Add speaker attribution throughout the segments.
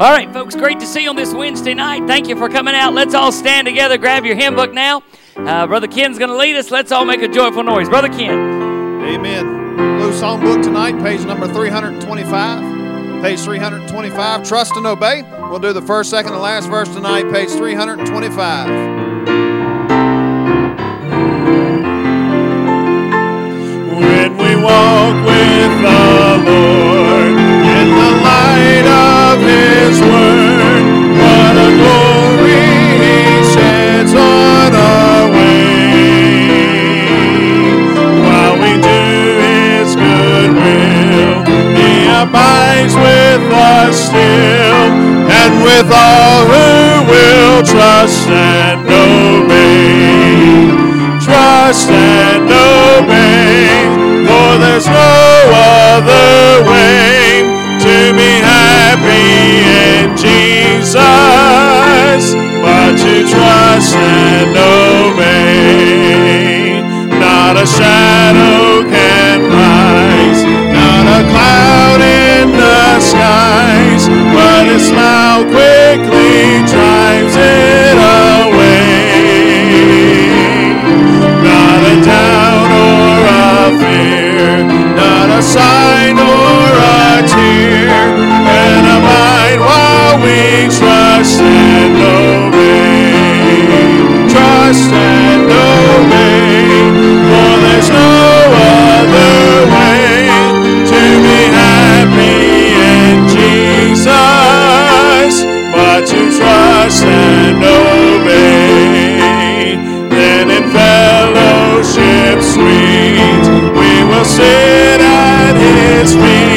Speaker 1: All right, folks, great to see you on this Wednesday night. Thank you for coming out. Let's all stand together. Grab your hymn book now. Uh, Brother Ken's going to lead us. Let's all make a joyful noise. Brother Ken.
Speaker 2: Amen. Blue Songbook tonight, page number 325. Page 325, Trust and Obey. We'll do the first, second, and last verse tonight, page 325.
Speaker 3: And obey. Not a shadow can rise, not a cloud in the skies, but His smile quickly drives it away. Not a doubt or a fear, not a sign or a tear, can abide while we trust and obey. At His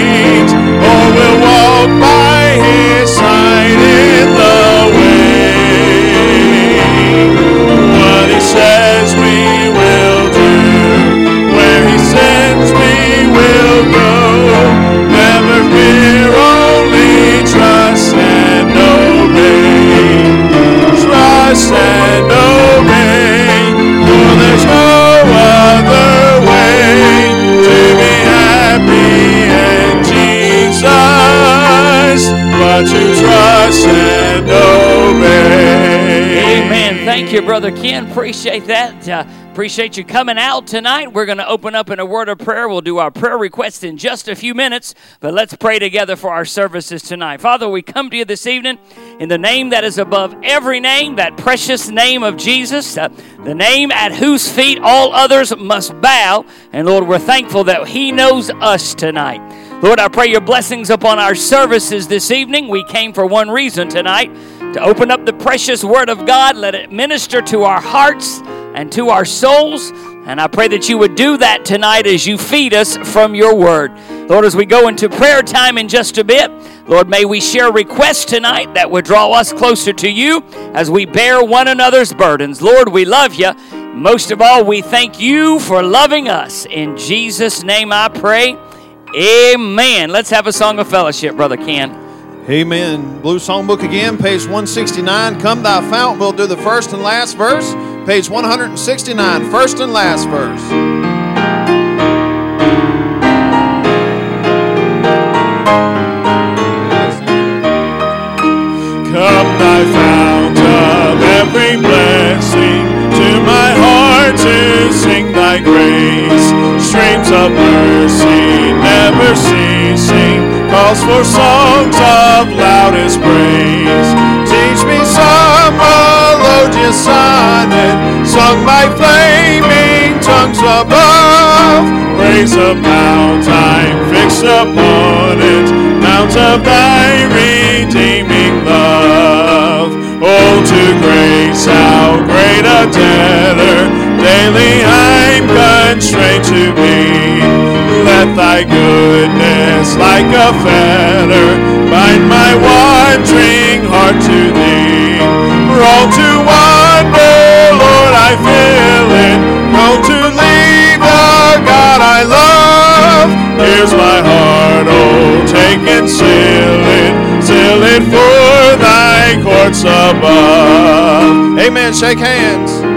Speaker 1: Brother Ken. Appreciate that. Uh, appreciate you coming out tonight. We're going to open up in a word of prayer. We'll do our prayer request in just a few minutes, but let's pray together for our services tonight. Father, we come to you this evening in the name that is above every name, that precious name of Jesus, uh, the name at whose feet all others must bow. And Lord, we're thankful that He knows us tonight. Lord, I pray your blessings upon our services this evening. We came for one reason tonight to open up the precious Word of God. Let it minister to our hearts and to our souls. And I pray that you would do that tonight as you feed us from your Word. Lord, as we go into prayer time in just a bit, Lord, may we share requests tonight that would draw us closer to you as we bear one another's burdens. Lord, we love you. Most of all, we thank you for loving us. In Jesus' name I pray. Amen. Let's have a song of fellowship, Brother Ken.
Speaker 2: Amen. Blue Songbook again, page 169. Come thy fount. We'll do the first and last verse. Page 169, first and last verse.
Speaker 3: Come, thy fount of every blessing, to my heart to sing thy grace. Streams of mercy never ceasing, calls for songs of loudest praise. Teach me some melodious sonnet, sung by flaming tongues above. Praise a mount I'm fixed upon it, mount of thy redeeming love. Oh, to grace, how great a debtor daily I'm constrained to be. Let thy goodness, like a fetter, bind my wandering heart to thee. Wrong to wander, Lord, I feel it. Wrong to leave the God I love. Here's my heart, oh, take and seal it, seal it for thy courts above.
Speaker 2: Amen. Shake hands.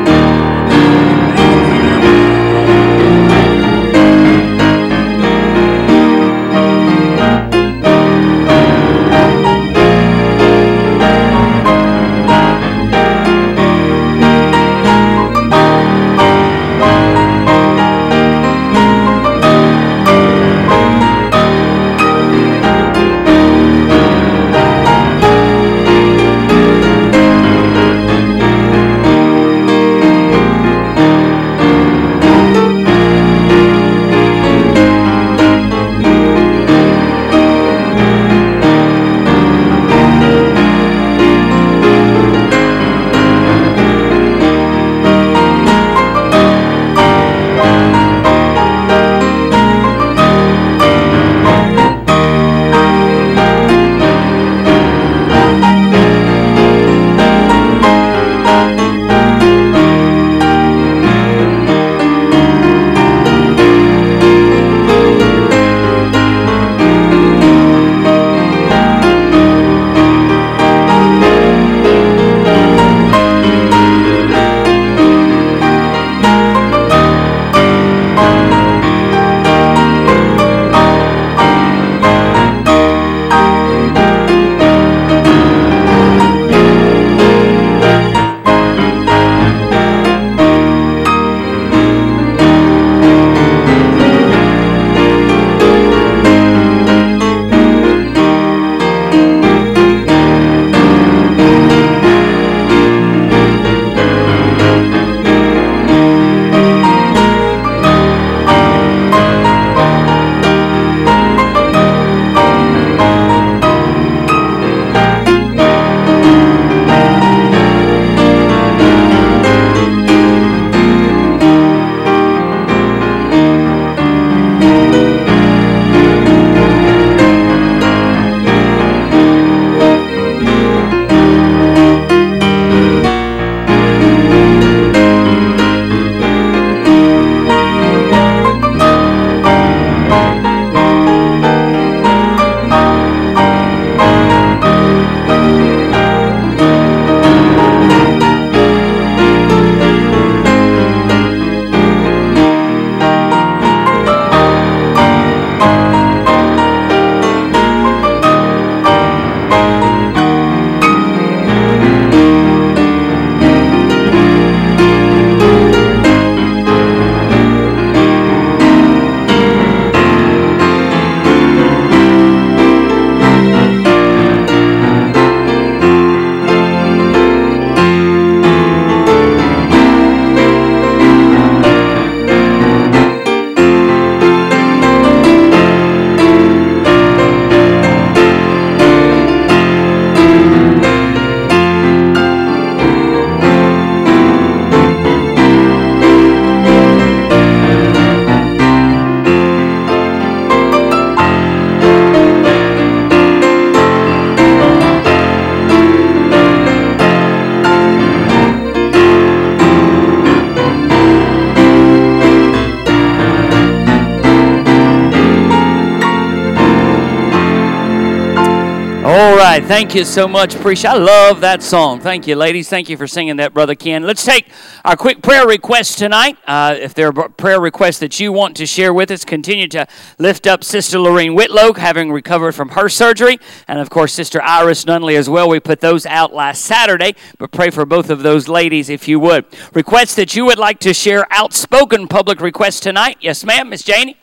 Speaker 1: Thank you so much. Appreciate. I love that song. Thank you, ladies. Thank you for singing that, Brother Ken. Let's take our quick prayer requests tonight. Uh, if there are prayer requests that you want to share with us, continue to lift up Sister Lorraine Whitlow, having recovered from her surgery, and of course, Sister Iris Nunley as well. We put those out last Saturday, but pray for both of those ladies if you would. Requests that you would like to share, outspoken public requests tonight. Yes, ma'am, Miss Janie.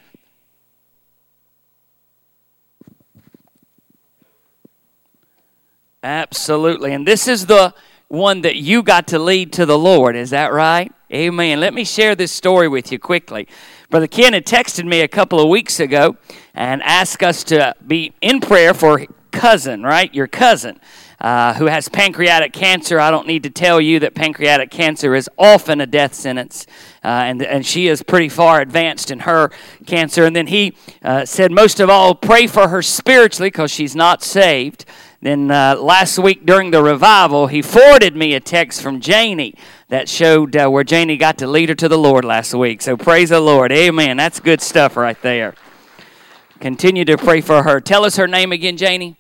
Speaker 1: Absolutely. And this is the one that you got to lead to the Lord. Is that right? Amen. Let me share this story with you quickly. Brother Ken had texted me a couple of weeks ago and asked us to be in prayer for cousin, right? Your cousin. Uh, who has pancreatic cancer. I don't need to tell you that pancreatic cancer is often a death sentence, uh, and, and she is pretty far advanced in her cancer. And then he uh, said, most of all, pray for her spiritually because she's not saved. Then uh, last week during the revival, he forwarded me a text from Janie that showed uh, where Janie got to lead her to the Lord last week. So praise the Lord. Amen. That's good stuff right there. Continue to pray for her. Tell us her name again, Janie.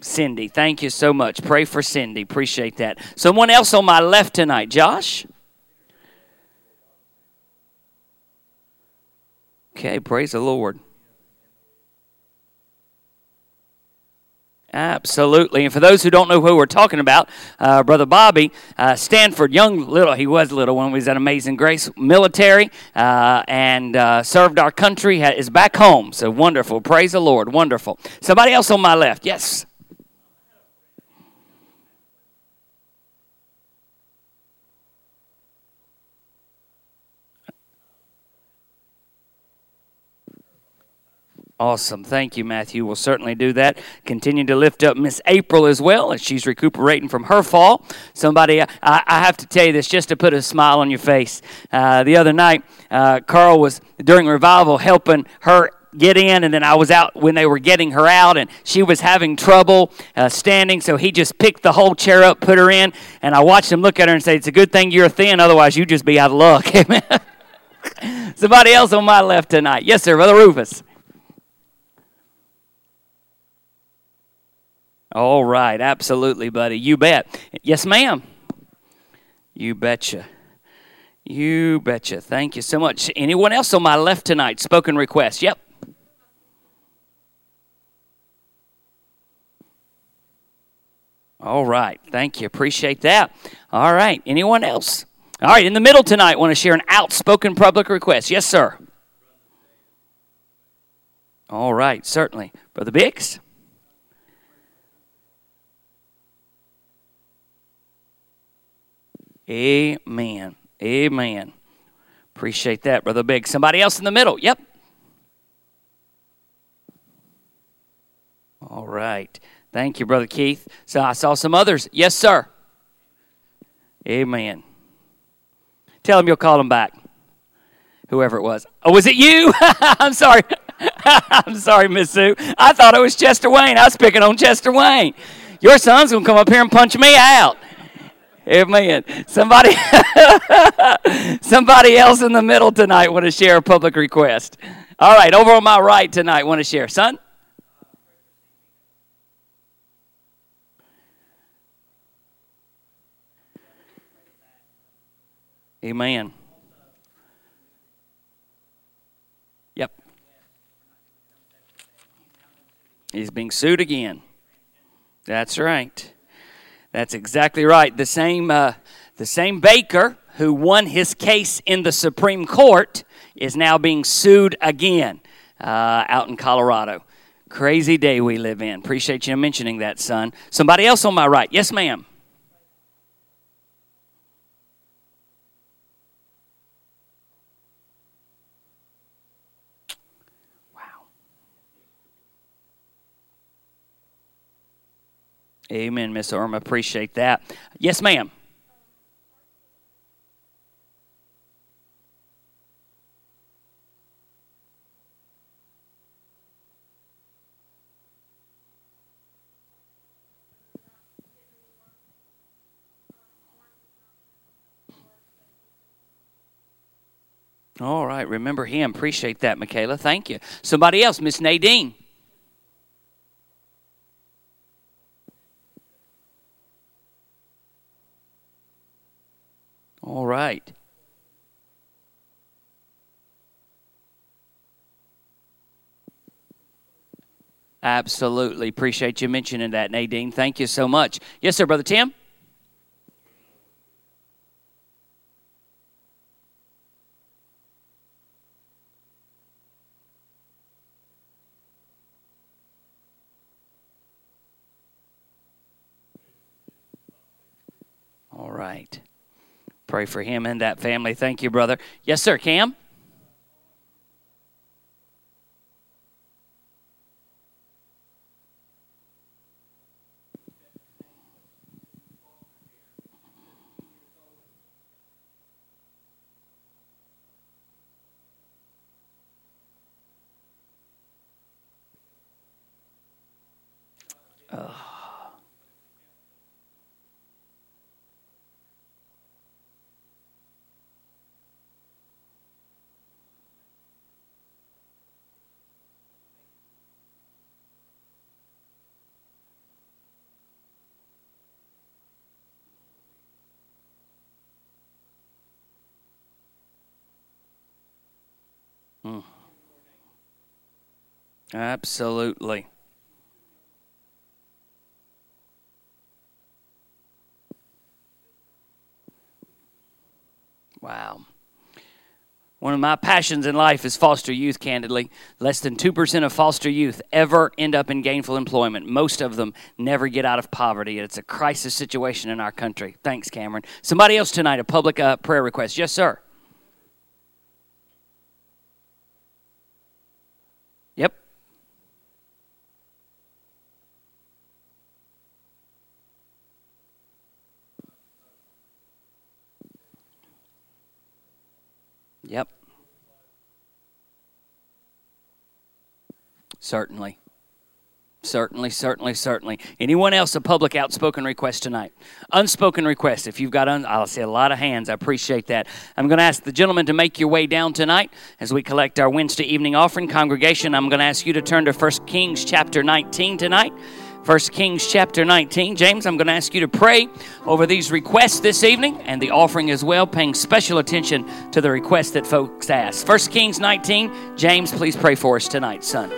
Speaker 1: Cindy. Thank you so much. Pray for Cindy. Appreciate that. Someone else on my left tonight. Josh? Okay, praise the Lord. Absolutely. And for those who don't know who we're talking about, uh, Brother Bobby, uh, Stanford, young little, he was little when he was at Amazing Grace military uh, and uh, served our country, is back home. So wonderful. Praise the Lord. Wonderful. Somebody else on my left. Yes. Awesome. Thank you, Matthew. We'll certainly do that. Continue to lift up Miss April as well as she's recuperating from her fall. Somebody, I, I, have to tell you this just to put a smile on your face. Uh, the other night, uh, Carl was during revival helping her get in, and then I was out when they were getting her out, and she was having trouble uh, standing, so he just picked the whole chair up, put her in, and I watched him look at her and say, It's a good thing you're thin, otherwise you'd just be out of luck. Somebody else on my left tonight. Yes, sir, Brother Rufus. All right, absolutely, buddy. You bet. Yes, ma'am. You betcha. You betcha. Thank you so much. Anyone else on my left tonight? Spoken request. Yep. All right. Thank you. Appreciate that. All right. Anyone else? All right. In the middle tonight, want to share an outspoken public request. Yes, sir. All right. Certainly. Brother Biggs? Amen. Amen. Appreciate that, Brother Big. Somebody else in the middle? Yep. All right. Thank you, Brother Keith. So I saw some others. Yes, sir. Amen. Tell him you'll call him back. Whoever it was. Oh, was it you? I'm sorry. I'm sorry, Miss Sue. I thought it was Chester Wayne. I was picking on Chester Wayne. Your son's going to come up here and punch me out. Amen. Somebody, somebody else in the middle tonight want to share a public request. All right, over on my right tonight want to share. Son? Amen. Yep. He's being sued again. That's right. That's exactly right. The same, uh, the same baker who won his case in the Supreme Court is now being sued again uh, out in Colorado. Crazy day we live in. Appreciate you mentioning that, son. Somebody else on my right. Yes, ma'am. Amen, Miss Irma. Appreciate that. Yes, ma'am. All right, remember him. Appreciate that, Michaela. Thank you. Somebody else, Miss Nadine. All right. Absolutely. Appreciate you mentioning that, Nadine. Thank you so much. Yes, sir, Brother Tim? All right. Pray for him and that family. Thank you, brother. Yes, sir, Cam? Absolutely. Wow. One of my passions in life is foster youth, candidly. Less than 2% of foster youth ever end up in gainful employment. Most of them never get out of poverty. It's a crisis situation in our country. Thanks, Cameron. Somebody else tonight, a public uh, prayer request. Yes, sir. Yep. Certainly. Certainly, certainly, certainly. Anyone else a public outspoken request tonight? Unspoken request. If you've got, un- I'll see a lot of hands. I appreciate that. I'm going to ask the gentleman to make your way down tonight as we collect our Wednesday evening offering. Congregation, I'm going to ask you to turn to 1 Kings chapter 19 tonight. 1 Kings chapter 19. James, I'm going to ask you to pray over these requests this evening and the offering as well, paying special attention to the requests that folks ask. 1 Kings 19. James, please pray for us tonight, son.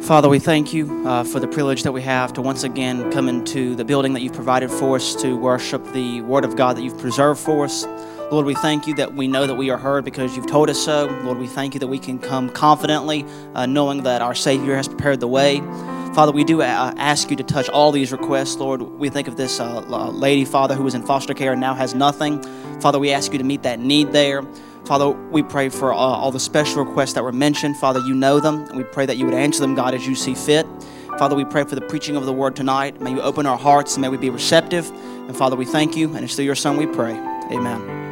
Speaker 4: Father, we thank you uh, for the privilege that we have to once again come into the building that you've provided for us to worship the Word of God that you've preserved for us. Lord, we thank you that we know that we are heard because you've told us so. Lord, we thank you that we can come confidently, uh, knowing that our Savior has prepared the way. Father, we do uh, ask you to touch all these requests. Lord, we think of this uh, lady, Father, who was in foster care and now has nothing. Father, we ask you to meet that need there. Father, we pray for uh, all the special requests that were mentioned. Father, you know them. We pray that you would answer them, God, as you see fit. Father, we pray for the preaching of the word tonight. May you open our hearts and may we be receptive. And Father, we thank you. And it's through your Son we pray. Amen.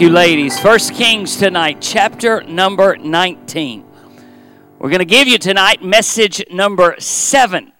Speaker 1: You, ladies. First Kings tonight, chapter number 19. We're going to give you tonight message number seven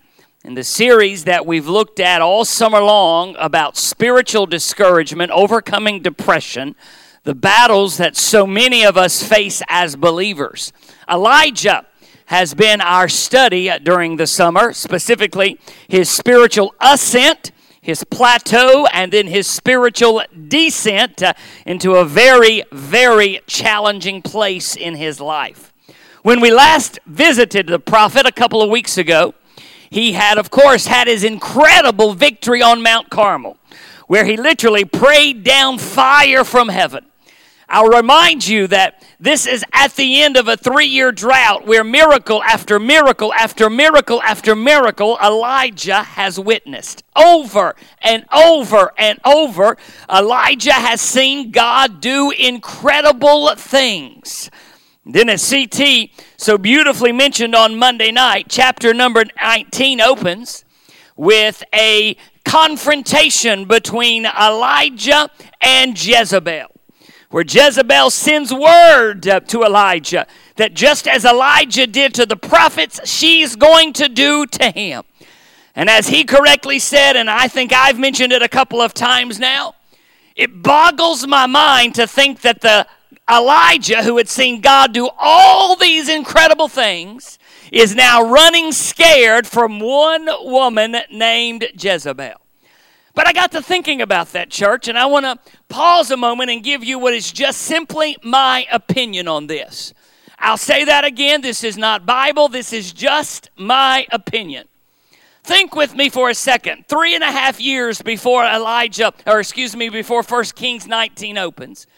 Speaker 1: in the series that we've looked at all summer long about spiritual discouragement, overcoming depression, the battles that so many of us face as believers. Elijah has been our study during the summer, specifically his spiritual ascent his plateau and then his spiritual descent uh, into a very, very challenging place in his life. When we last visited the prophet a couple of weeks ago, he had, of course, had his incredible victory on Mount Carmel, where he literally prayed down fire from heaven. I'll remind you that this is at the end of a three year drought where miracle after miracle after miracle after miracle Elijah has witnessed. Over and over and over, Elijah has seen God do incredible things. Then, as CT so beautifully mentioned on Monday night, chapter number 19 opens with a confrontation between Elijah and Jezebel where Jezebel sends word uh, to Elijah that just as Elijah did to the prophets, she's going to do to him. And as he correctly said, and I think I've mentioned it a couple of times now, it boggles my mind to think that the Elijah, who had seen God do all these incredible things, is now running scared from one woman named Jezebel. But I got to thinking about that, church, and I want to pause a moment and give you what is just simply my opinion on this. I'll say that again. This is not Bible, this is just my opinion. Think with me for a second. Three and a half years before Elijah, or excuse me, before 1 Kings 19 opens,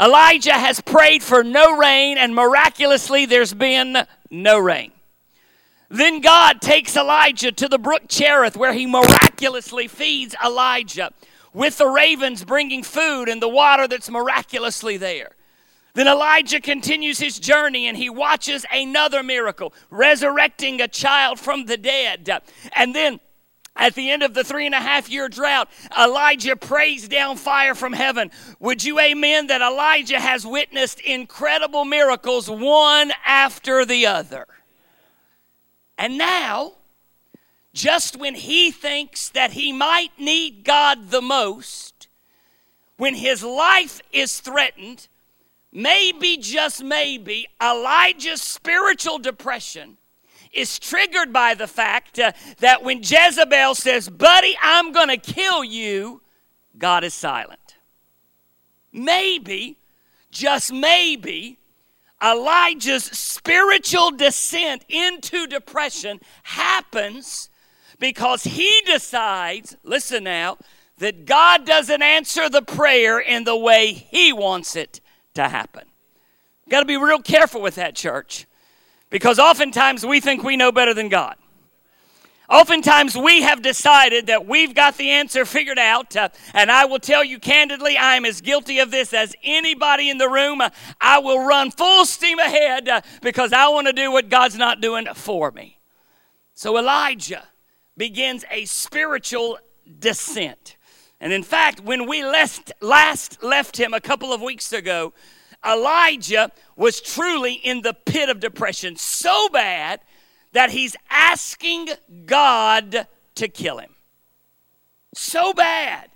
Speaker 1: Elijah has prayed for no rain, and miraculously, there's been no rain. Then God takes Elijah to the brook Cherith, where he miraculously feeds Elijah with the ravens bringing food and the water that's miraculously there. Then Elijah continues his journey and he watches another miracle, resurrecting a child from the dead. And then at the end of the three and a half year drought, Elijah prays down fire from heaven. Would you amen that Elijah has witnessed incredible miracles one after the other? And now, just when he thinks that he might need God the most, when his life is threatened, maybe, just maybe, Elijah's spiritual depression is triggered by the fact uh, that when Jezebel says, Buddy, I'm going to kill you, God is silent. Maybe, just maybe, Elijah's spiritual descent into depression happens because he decides, listen now, that God doesn't answer the prayer in the way he wants it to happen. Got to be real careful with that, church, because oftentimes we think we know better than God. Oftentimes, we have decided that we've got the answer figured out, uh, and I will tell you candidly, I am as guilty of this as anybody in the room. Uh, I will run full steam ahead uh, because I want to do what God's not doing for me. So, Elijah begins a spiritual descent. And in fact, when we last, last left him a couple of weeks ago, Elijah was truly in the pit of depression so bad that he's asking God to kill him. So bad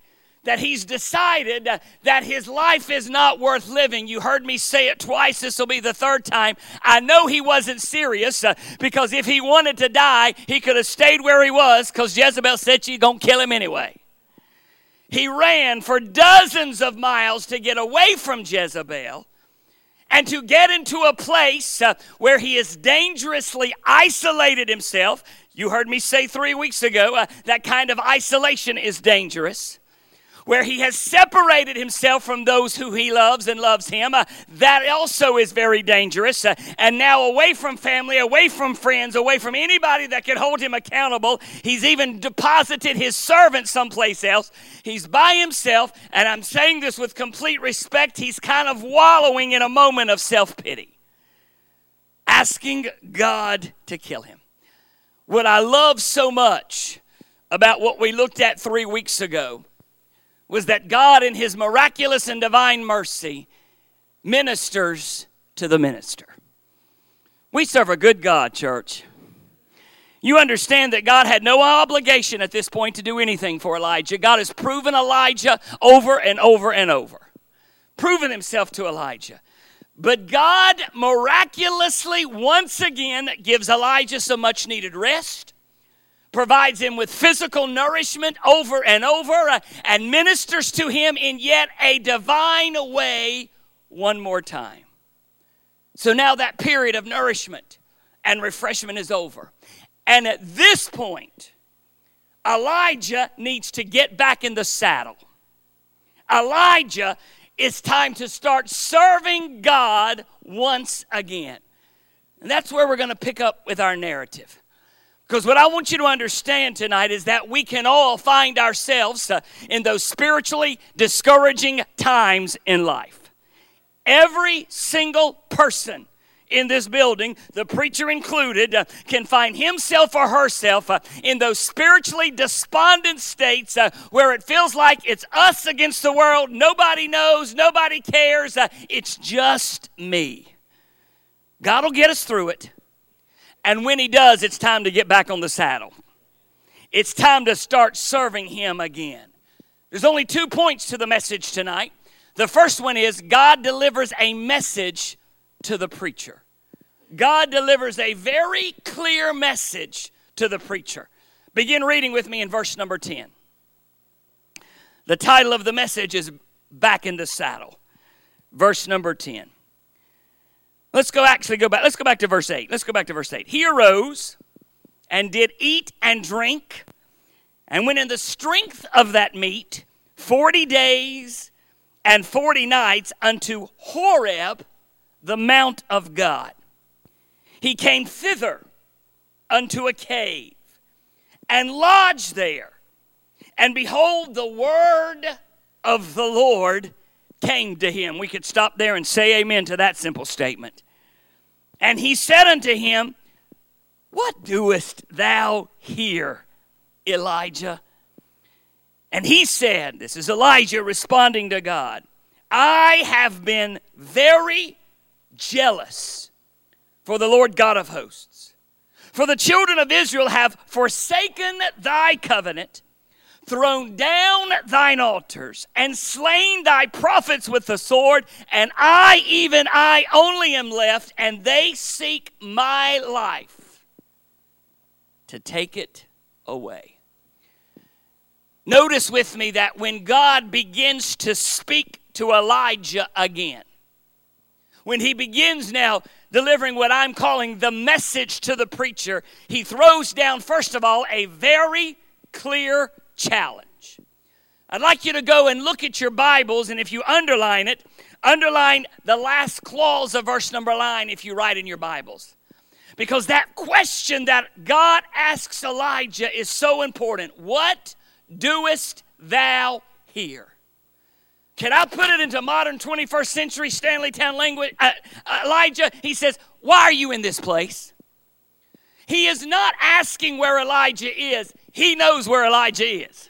Speaker 1: that he's decided that his life is not worth living. You heard me say it twice. This will be the third time. I know he wasn't serious uh, because if he wanted to die, he could have stayed where he was because Jezebel said she's going to kill him anyway. He ran for dozens of miles to get away from Jezebel and to get into a place uh, where he has dangerously isolated himself. You heard me say three weeks ago uh, that kind of isolation is dangerous where he has separated himself from those who he loves and loves him. Uh, that also is very dangerous. Uh, and now, away from family, away from friends, away from anybody that can hold him accountable, he's even deposited his servant someplace else. He's by himself, and I'm saying this with complete respect. He's kind of wallowing in a moment of self pity, asking God to kill him. What I love so much about what we looked at three weeks ago was that God, in His miraculous and divine mercy, ministers to the minister. We serve a good God, church. You understand that God had no obligation at this point to do anything for Elijah. God has proven Elijah over and over and over, proven himself to Elijah. But God miraculously, once again, gives Elijah some much needed rest provides him with physical nourishment over and over, uh, and ministers to him in yet a divine way one more time. So now that period of nourishment and refreshment is over. And at this point, Elijah needs to get back in the saddle. Elijah it's time to start serving God once again. And that's where we're going to pick up with our narrative. Because what I want you to understand tonight is that we can all find ourselves uh, in those spiritually discouraging times in life. Every single person in this building, the preacher included, uh, can find himself or herself uh, in those spiritually despondent states where it feels like it's us against the world. Nobody knows, nobody cares. It's just me. God will get us through it. And when He does, it's time to get back on the saddle. It's time to start serving Him again. There's only two points to the message tonight. The first one is God delivers a message to the preacher. God delivers a very clear message to the preacher. Begin reading with me in verse number 10. The title of the message is Back in the Saddle. Verse number 10. Let's go actually go back. Let's go back to verse 8. Let's go back to verse 8. He arose and did eat and drink, and went in the strength of that meat 40 days and 40 nights unto Horeb, the mount of God. He came thither unto a cave and lodged there. And behold, the word of the Lord came to him. We could stop there and say amen to that simple statement. And he said unto him, What doest thou here, Elijah? And he said, This is Elijah responding to God, I have been very jealous for the Lord God of hosts. For the children of Israel have forsaken thy covenant thrown down thine altars and slain thy prophets with the sword, and I, even I only am left, and they seek my life to take it away. Notice with me that when God begins to speak to Elijah again, when he begins now delivering what I'm calling the message to the preacher, he throws down, first of all, a very clear challenge. I'd like you to go and look at your Bibles, and if you underline it, underline the last clause of verse number nine if you write in your Bibles. Because that question that God asks Elijah is so important. What doest thou here? Can I put it into modern 21st century Stanleytown language? Uh, uh, Elijah, he says, Why are you in this place? He is not asking where Elijah is, he knows where Elijah is.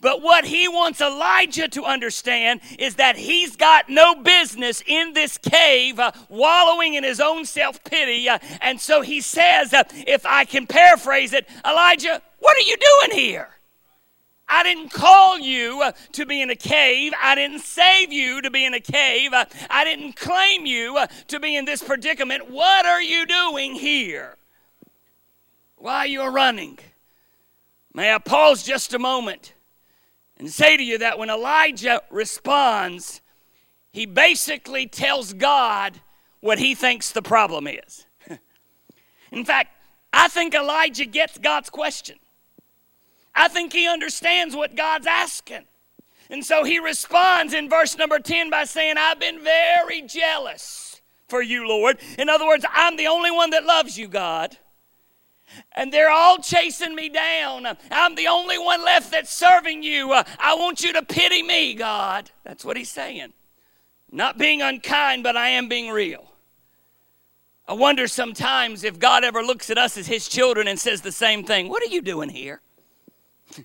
Speaker 1: But what he wants Elijah to understand is that he's got no business in this cave uh, wallowing in his own self pity. Uh, and so he says, uh, if I can paraphrase it, Elijah, what are you doing here? I didn't call you uh, to be in a cave. I didn't save you to be in a cave. Uh, I didn't claim you uh, to be in this predicament. What are you doing here? Why are running? May I pause just a moment and say to you that when Elijah responds, he basically tells God what he thinks the problem is. In fact, I think Elijah gets God's question. I think he understands what God's asking. And so he responds in verse number 10 by saying, I've been very jealous for you, Lord. In other words, I'm the only one that loves you, God and they're all chasing me down. I'm the only one left that's serving you. Uh, I want you to pity me, God. That's what he's saying. Not being unkind, but I am being real. I wonder sometimes if God ever looks at us as his children and says the same thing What are you doing here?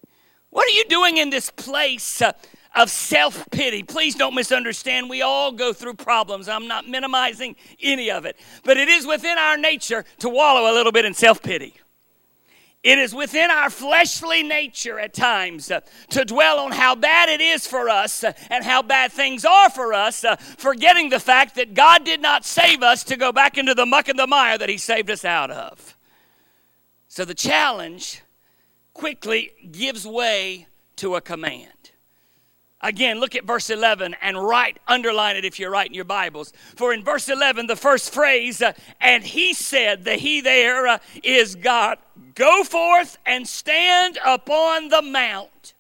Speaker 1: What are you doing in this place? Uh, Of self pity. Please don't misunderstand. We all go through problems. I'm not minimizing any of it. But it is within our nature to wallow a little bit in self pity. It is within our fleshly nature at times uh, to dwell on how bad it is for us uh, and how bad things are for us, uh, forgetting the fact that God did not save us to go back into the muck and the mire that He saved us out of. So the challenge quickly gives way to a command. Again, look at verse 11 and write, underline it if you're writing your Bibles. For in verse 11, the first phrase, uh, and he said, the he there uh, is God, go forth and stand upon the mount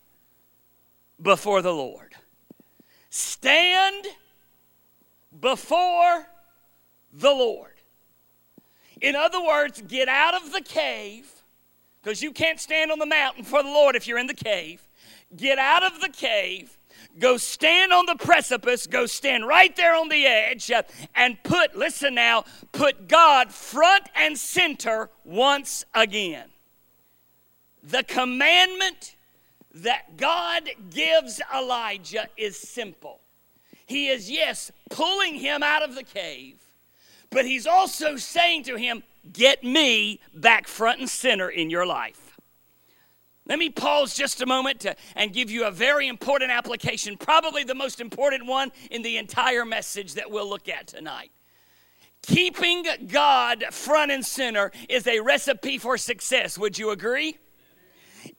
Speaker 1: before the Lord. Stand before the Lord. In other words, get out of the cave, because you can't stand on the mountain for the Lord if you're in the cave. Get out of the cave, go stand on the precipice, go stand right there on the edge, uh, and put, listen now, put God front and center once again. The commandment that God gives Elijah is simple. He is, yes, pulling him out of the cave, but he's also saying to him, Get me back front and center in your life. Let me pause just a moment to, and give you a very important application, probably the most important one in the entire message that we'll look at tonight. Keeping God front and center is a recipe for success. Would you agree?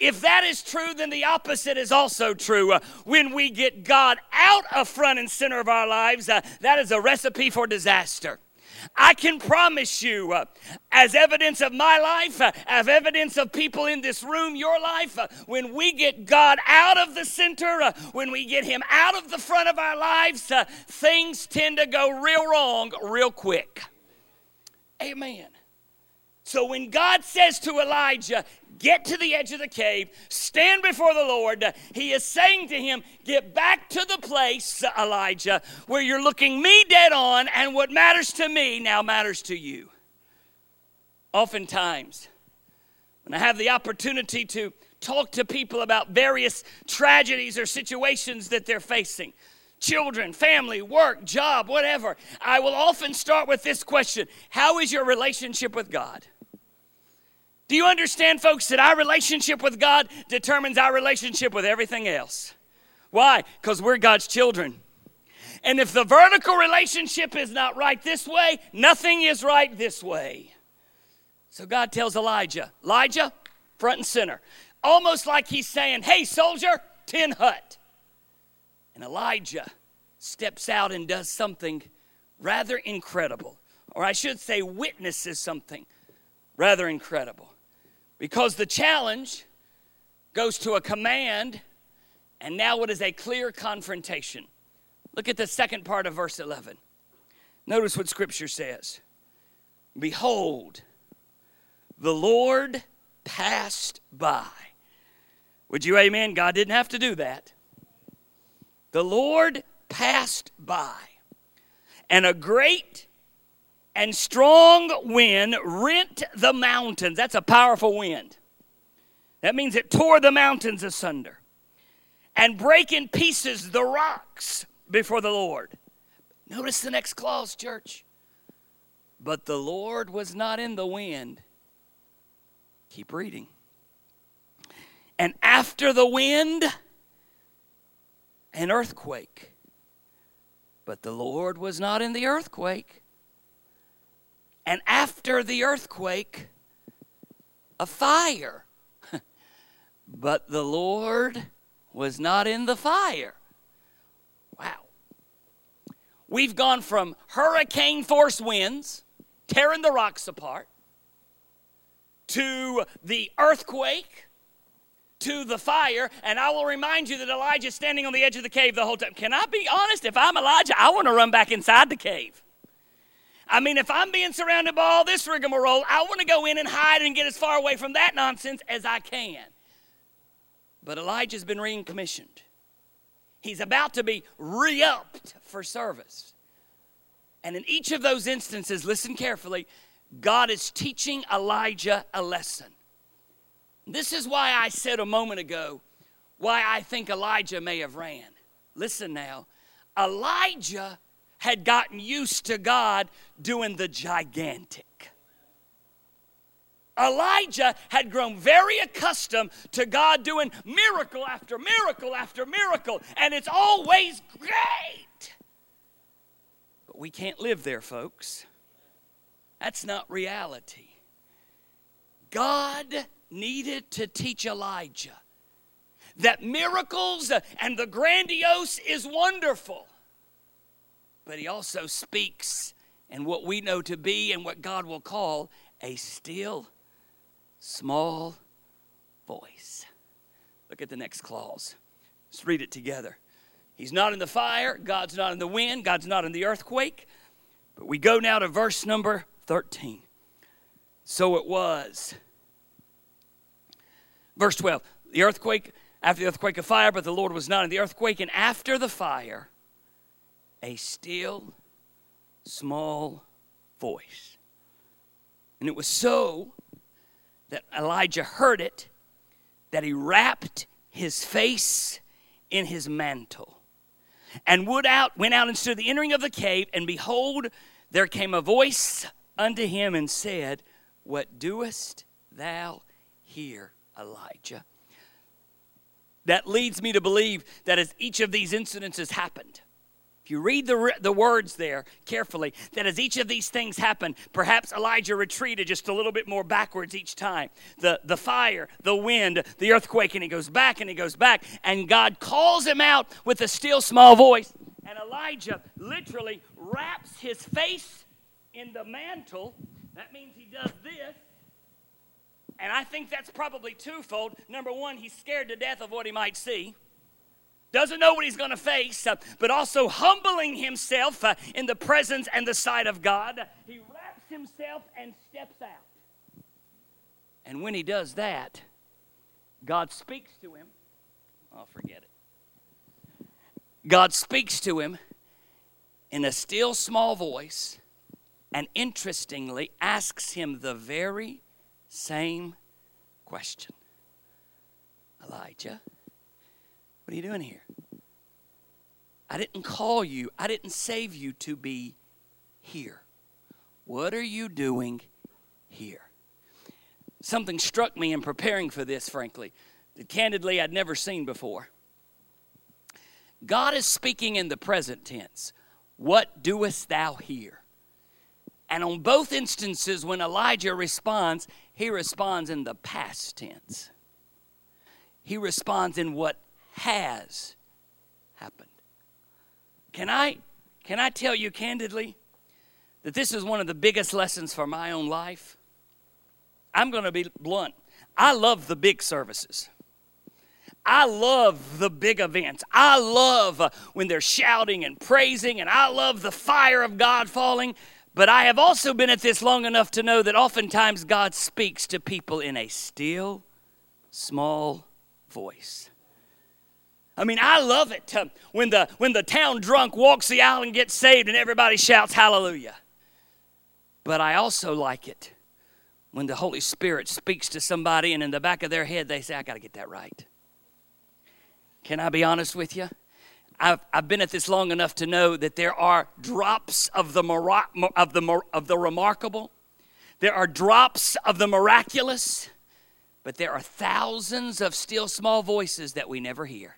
Speaker 1: If that is true, then the opposite is also true. Uh, when we get God out of front and center of our lives, uh, that is a recipe for disaster. I can promise you, uh, as evidence of my life, uh, as evidence of people in this room, your life, uh, when we get God out of the center, when we get Him out of the front of our lives, things tend to go real wrong real quick. Amen. So when God says to Elijah, get to the edge of the cave, stand before the Lord. He is saying to him, Get back to the place, Elijah, where you're looking me dead on, and what matters to me now matters to you. Oftentimes, when I have the opportunity to talk to people about various tragedies or situations that they're facing, children, family, work, job, whatever, I will often start with this question How is your relationship with God? Do you understand, folks, that our relationship with God determines our relationship with everything else? Why? Because we're God's children. And if the vertical relationship is not right this way, nothing is right this way. So God tells Elijah, Elijah, front and center, almost like he's saying, Hey, soldier, tin hut. And Elijah steps out and does something rather incredible, or I should say, witnesses something rather incredible. Because the challenge goes to a command, and now it is a clear confrontation. Look at the second part of verse 11. Notice what Scripture says Behold, the Lord passed by. Would you amen? God didn't have to do that. The Lord passed by, and a great and strong wind rent the mountains. That's a powerful wind. That means it tore the mountains asunder and break in pieces the rocks before the Lord. Notice the next clause, church. But the Lord was not in the wind. Keep reading. And after the wind, an earthquake. But the Lord was not in the earthquake. And after the earthquake, a fire. but the Lord was not in the fire. Wow. We've gone from hurricane force winds tearing the rocks apart to the earthquake to the fire, and I will remind you that Elijah's standing on the edge of the cave the whole time. Can I be honest? If I'm Elijah, I want to run back inside the cave. I mean, if I'm being surrounded by all this rigmarole, I want to go in and hide and get as far away from that nonsense as I can. But Elijah's been recommissioned. He's about to be re upped for service. And in each of those instances, listen carefully, God is teaching Elijah a lesson. This is why I said a moment ago why I think Elijah may have ran. Listen now. Elijah had gotten used to God doing the gigantic. Elijah had grown very accustomed to God doing miracle after miracle after miracle, and it's always great. But we can't live there, folks. That's not reality. God needed to teach Elijah that miracles and the grandiose is wonderful but he also speaks in what we know to be and what God will call a still, small voice. Look at the next clause. Let's read it together. He's not in the fire, God's not in the wind, God's not in the earthquake. But we go now to verse number 13. So it was. Verse 12 the earthquake, after the earthquake of fire, but the Lord was not in the earthquake, and after the fire, a still small voice. And it was so that Elijah heard it that he wrapped his face in his mantle and would out went out and stood the entering of the cave and behold there came a voice unto him and said what doest thou here elijah that leads me to believe that as each of these incidences happened if you read the, the words there carefully, that as each of these things happened, perhaps Elijah retreated just a little bit more backwards each time. The, the fire, the wind, the earthquake, and he goes back and he goes back. And God calls him out with a still small voice. And Elijah literally wraps his face in the mantle. That means he does this. And I think that's probably twofold. Number one, he's scared to death of what he might see doesn't know what he's going to face, uh, but also humbling himself uh, in the presence and the sight of God. He wraps himself and steps out. And when he does that, God speaks to him. I'll oh, forget it. God speaks to him in a still small voice and interestingly asks him the very same question Elijah, what are you doing here? I didn't call you, I didn't save you to be here. What are you doing here? Something struck me in preparing for this, frankly, that candidly I'd never seen before. God is speaking in the present tense. What doest thou here? And on both instances, when Elijah responds, he responds in the past tense. He responds in what has happened. Can I can I tell you candidly that this is one of the biggest lessons for my own life? I'm going to be blunt. I love the big services. I love the big events. I love when they're shouting and praising, and I love the fire of God falling. But I have also been at this long enough to know that oftentimes God speaks to people in a still, small voice. I mean, I love it when the when the town drunk walks the aisle and gets saved and everybody shouts hallelujah. But I also like it when the Holy Spirit speaks to somebody and in the back of their head they say, I got to get that right. Can I be honest with you? I've, I've been at this long enough to know that there are drops of the, of, the, of the remarkable, there are drops of the miraculous, but there are thousands of still small voices that we never hear.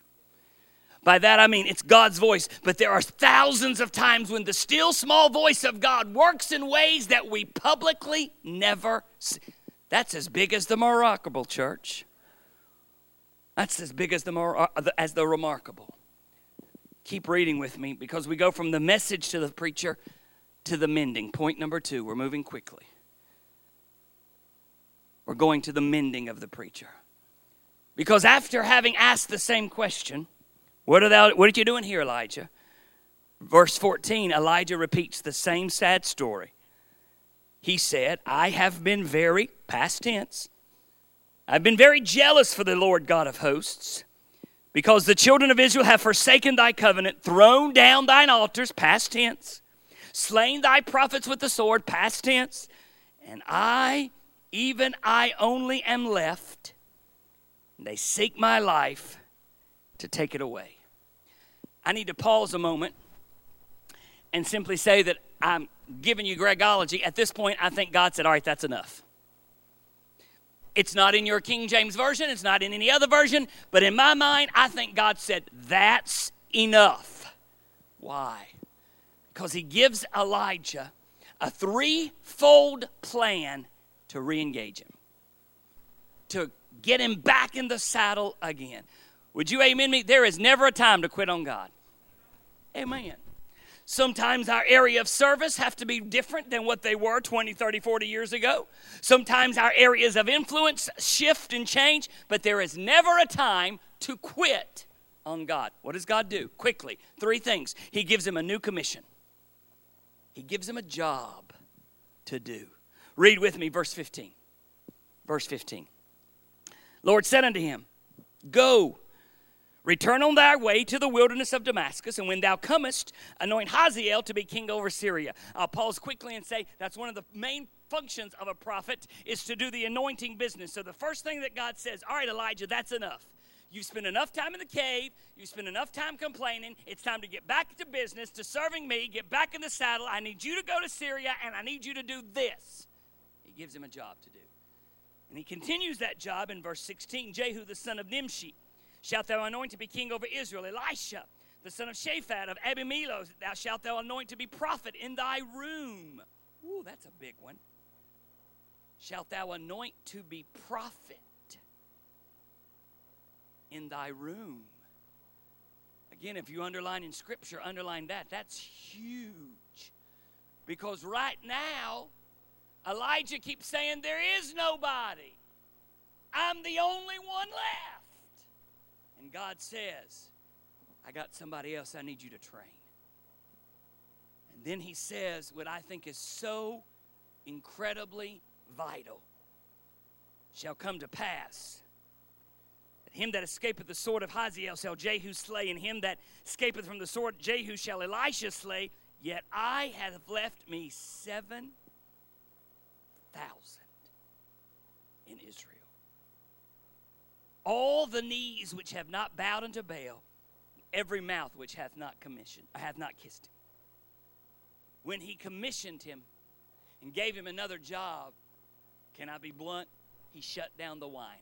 Speaker 1: By that I mean it's God's voice, but there are thousands of times when the still small voice of God works in ways that we publicly never see. That's as big as the remarkable church. That's as big as the, uh, as the remarkable. Keep reading with me because we go from the message to the preacher to the mending. Point number two, we're moving quickly. We're going to the mending of the preacher. Because after having asked the same question, what are, thou, what are you doing here, Elijah? Verse 14, Elijah repeats the same sad story. He said, I have been very, past tense, I've been very jealous for the Lord God of hosts, because the children of Israel have forsaken thy covenant, thrown down thine altars, past tense, slain thy prophets with the sword, past tense, and I, even I only am left. They seek my life to take it away. I need to pause a moment and simply say that I'm giving you Gregology. At this point, I think God said, All right, that's enough. It's not in your King James Version, it's not in any other version, but in my mind, I think God said, That's enough. Why? Because he gives Elijah a threefold plan to re engage him, to get him back in the saddle again. Would you amen me? There is never a time to quit on God. Amen. Sometimes our area of service have to be different than what they were 20, 30, 40 years ago. Sometimes our areas of influence shift and change, but there is never a time to quit on God. What does God do? Quickly, three things. He gives him a new commission, He gives him a job to do. Read with me verse 15. Verse 15. Lord said unto him, Go, return on thy way to the wilderness of Damascus, and when thou comest, anoint Hazael to be king over Syria. Uh, I'll pause quickly and say that's one of the main functions of a prophet is to do the anointing business. So the first thing that God says, All right, Elijah, that's enough. You spend enough time in the cave. You spend enough time complaining. It's time to get back to business, to serving me, get back in the saddle. I need you to go to Syria, and I need you to do this. He gives him a job to do. And he continues that job in verse 16 Jehu, the son of Nimshi, shalt thou anoint to be king over Israel. Elisha, the son of Shaphat of Abelmeholah, thou shalt thou anoint to be prophet in thy room. Ooh, that's a big one. Shalt thou anoint to be prophet in thy room. Again, if you underline in Scripture, underline that. That's huge. Because right now, Elijah keeps saying, There is nobody. I'm the only one left. God says, I got somebody else I need you to train. And then he says what I think is so incredibly vital shall come to pass that him that escapeth the sword of Hazael shall Jehu slay, and him that escapeth from the sword Jehu shall Elisha slay. Yet I have left me seven thousand in Israel. All the knees which have not bowed unto Baal, every mouth which hath not commissioned, hath not kissed him. When he commissioned him and gave him another job, can I be blunt? He shut down the whining.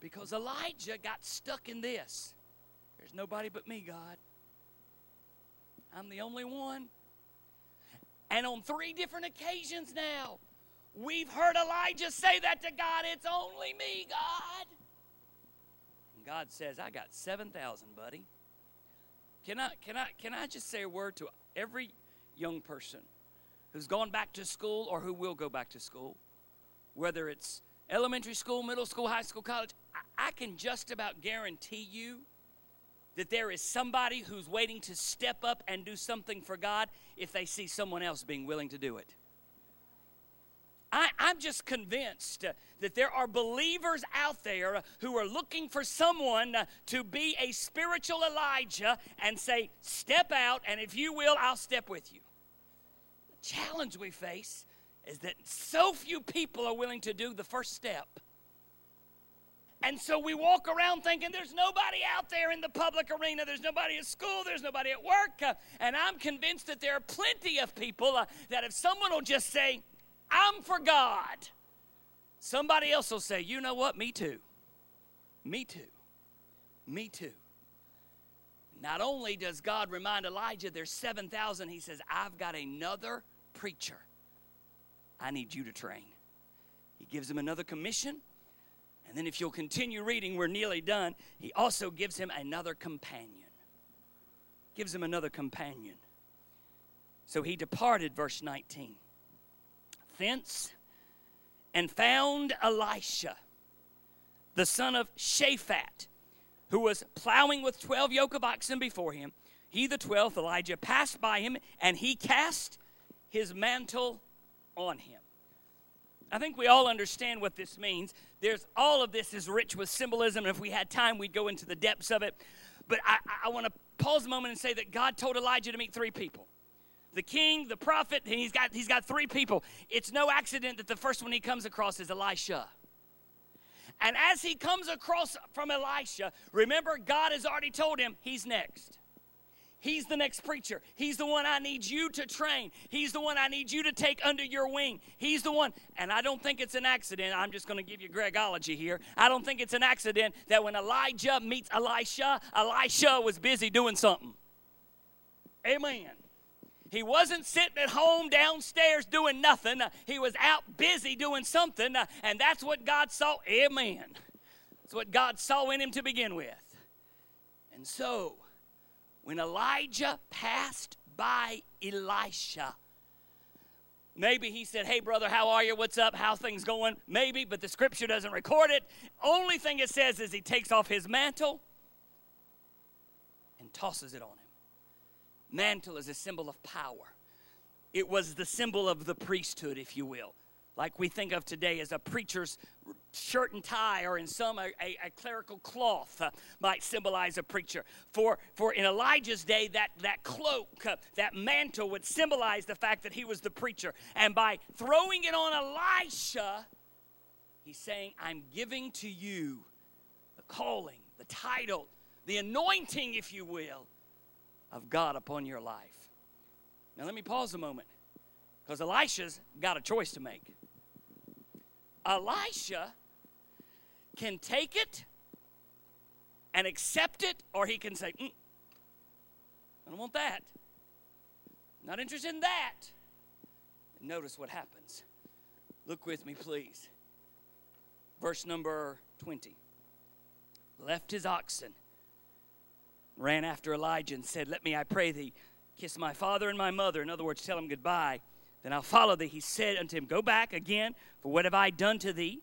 Speaker 1: Because Elijah got stuck in this. There's nobody but me, God. I'm the only one. And on three different occasions now, we've heard Elijah say that to God it's only me, God. And God says, I got 7,000, buddy. Can I, can, I, can I just say a word to every young person who's gone back to school or who will go back to school? Whether it's elementary school, middle school, high school, college, I can just about guarantee you that there is somebody who's waiting to step up and do something for God if they see someone else being willing to do it. I, am just convinced uh, that there are believers out there who are looking for someone uh, to be a spiritual Elijah and say, Step out, and if you will, I'll step with you. The challenge we face is that so few people are willing to do the first step. And so we walk around thinking there's nobody out there in the public arena, there's nobody at school, there's nobody at work. Uh, and I'm convinced that there are plenty of people that if someone will just say, I'm for God, somebody else will say, You know what? Me too. Me too. Me too. Not only does God remind Elijah there's 7,000, he says, I've got another preacher I need you to train. He gives him another commission and then, if you'll continue reading, we're nearly done. He also gives him another companion. Gives him another companion. So he departed, verse 19, thence and found Elisha, the son of Shaphat, who was plowing with 12 yoke of oxen before him. He, the twelfth, Elijah, passed by him, and he cast his mantle on him. I think we all understand what this means. There's all of this is rich with symbolism, and if we had time, we'd go into the depths of it. But I, I want to pause a moment and say that God told Elijah to meet three people the king, the prophet, and he's got, he's got three people. It's no accident that the first one he comes across is Elisha. And as he comes across from Elisha, remember, God has already told him he's next. He's the next preacher. He's the one I need you to train. He's the one I need you to take under your wing. He's the one. And I don't think it's an accident. I'm just going to give you Gregology here. I don't think it's an accident that when Elijah meets Elisha, Elisha was busy doing something. Amen. He wasn't sitting at home downstairs doing nothing. He was out busy doing something. And that's what God saw. Amen. That's what God saw in him to begin with. And so, when Elijah passed by Elisha. Maybe he said, Hey, brother, how are you? What's up? How things going? Maybe, but the scripture doesn't record it. Only thing it says is he takes off his mantle and tosses it on him. Mantle is a symbol of power. It was the symbol of the priesthood, if you will like we think of today as a preacher's shirt and tie, or in some, a, a, a clerical cloth uh, might symbolize a preacher. For, for in Elijah's day, that, that cloak, uh, that mantle would symbolize the fact that he was the preacher. And by throwing it on Elisha, he's saying, I'm giving to you the calling, the title, the anointing, if you will, of God upon your life. Now, let me pause a moment because Elisha's got a choice to make. Elisha can take it and accept it, or he can say, mm, I don't want that. Not interested in that. And notice what happens. Look with me, please. Verse number 20. Left his oxen, ran after Elijah, and said, Let me, I pray thee, kiss my father and my mother. In other words, tell him goodbye. Then I'll follow thee. He said unto him, Go back again, for what have I done to thee?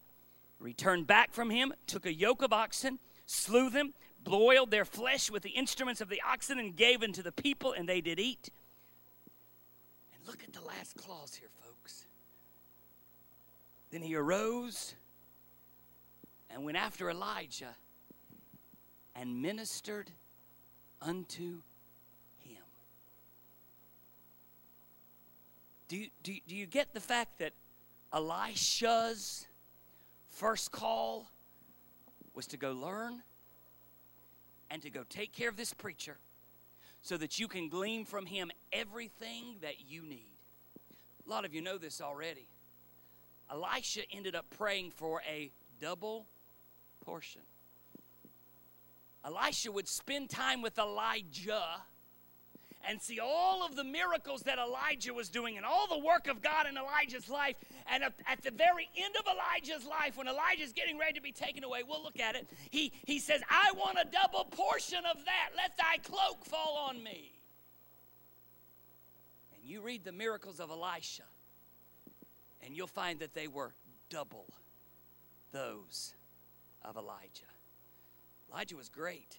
Speaker 1: Returned back from him, took a yoke of oxen, slew them, broiled their flesh with the instruments of the oxen, and gave unto the people, and they did eat. And look at the last clause here, folks. Then he arose and went after Elijah and ministered unto him. Do you, do, do you get the fact that Elisha's first call was to go learn and to go take care of this preacher so that you can glean from him everything that you need? A lot of you know this already. Elisha ended up praying for a double portion. Elisha would spend time with Elijah and see all of the miracles that Elijah was doing and all the work of God in Elijah's life. And at the very end of Elijah's life, when Elijah's getting ready to be taken away, we'll look at it. He, he says, I want a double portion of that. Let thy cloak fall on me. And you read the miracles of Elisha, and you'll find that they were double those of Elijah. Elijah was great,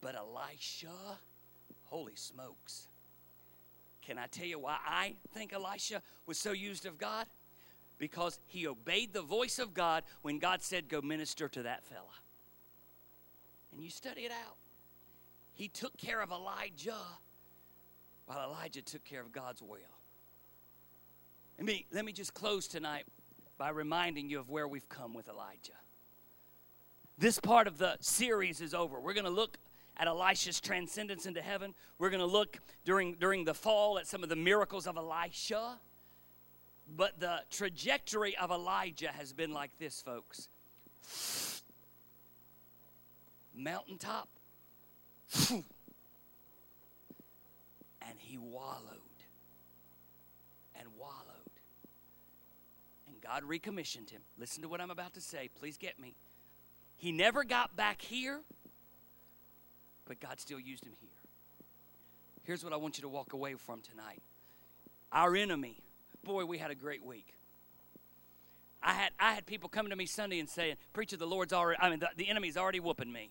Speaker 1: but Elisha Holy smokes. Can I tell you why I think Elisha was so used of God? Because he obeyed the voice of God when God said, Go minister to that fella. And you study it out. He took care of Elijah while Elijah took care of God's will. Let me, let me just close tonight by reminding you of where we've come with Elijah. This part of the series is over. We're going to look at Elisha's transcendence into heaven. We're going to look during, during the fall at some of the miracles of Elisha. But the trajectory of Elijah has been like this, folks mountaintop, and he wallowed and wallowed. And God recommissioned him. Listen to what I'm about to say. Please get me. He never got back here but God still used him here. Here's what I want you to walk away from tonight. Our enemy, boy, we had a great week. I had I had people coming to me Sunday and saying, "Preacher, the Lord's already. I mean, the, the enemy's already whooping me.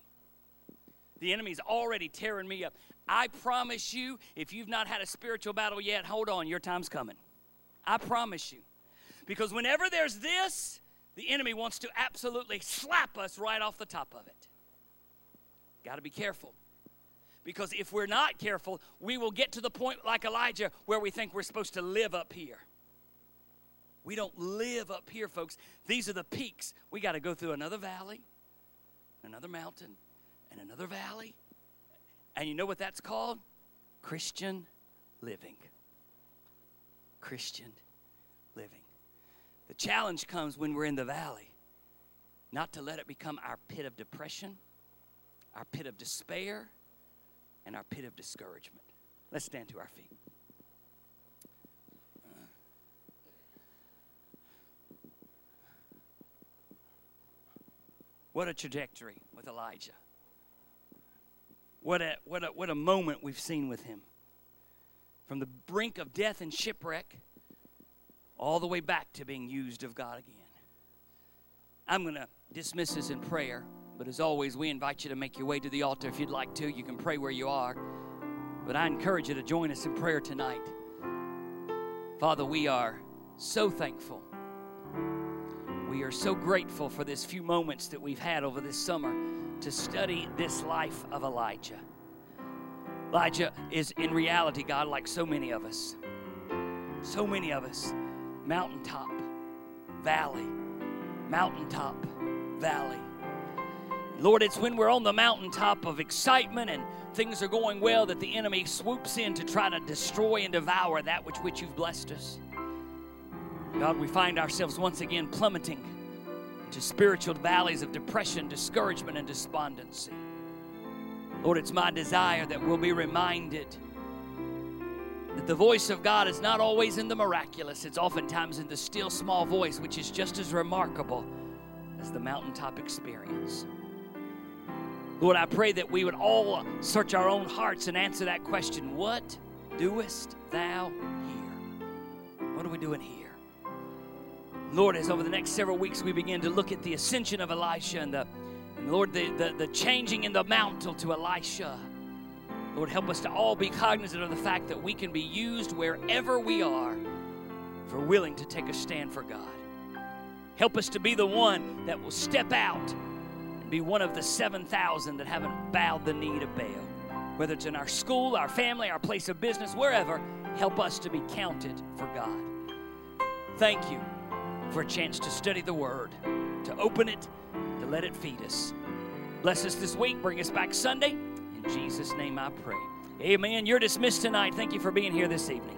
Speaker 1: The enemy's already tearing me up. I promise you, if you've not had a spiritual battle yet, hold on, your time's coming. I promise you, because whenever there's this, the enemy wants to absolutely slap us right off the top of it. Got to be careful. Because if we're not careful, we will get to the point like Elijah where we think we're supposed to live up here. We don't live up here, folks. These are the peaks. We got to go through another valley, another mountain, and another valley. And you know what that's called? Christian living. Christian. The challenge comes when we're in the valley, not to let it become our pit of depression, our pit of despair, and our pit of discouragement. Let's stand to our feet. What a trajectory with Elijah. What a, what, a, what a moment we've seen with him. From the brink of death and shipwreck all the way back to being used of God again. I'm going to dismiss this in prayer. But as always, we invite you to make your way to the altar if you'd like to. You can pray where you are. But I encourage you to join us in prayer tonight. Father, we are so thankful. We are so grateful for this few moments that we've had over this summer to study this life of Elijah. Elijah is in reality, God, like so many of us. So many of us. Mountaintop, valley, mountaintop, valley. Lord, it's when we're on the mountaintop of excitement and things are going well that the enemy swoops in to try to destroy and devour that which which you've blessed us. God, we find ourselves once again plummeting into spiritual valleys of depression, discouragement, and despondency. Lord, it's my desire that we'll be reminded that the voice of God is not always in the miraculous, it's oftentimes in the still small voice, which is just as remarkable as the mountaintop experience. Lord, I pray that we would all search our own hearts and answer that question What doest thou here? What are we doing here? Lord, as over the next several weeks we begin to look at the ascension of Elisha and the and Lord, the, the, the changing in the mantle to Elisha. Lord, help us to all be cognizant of the fact that we can be used wherever we are for willing to take a stand for God. Help us to be the one that will step out and be one of the 7,000 that haven't bowed the knee to Baal. Whether it's in our school, our family, our place of business, wherever, help us to be counted for God. Thank you for a chance to study the Word, to open it, to let it feed us. Bless us this week. Bring us back Sunday. Jesus' name I pray. Amen. You're dismissed tonight. Thank you for being here this evening.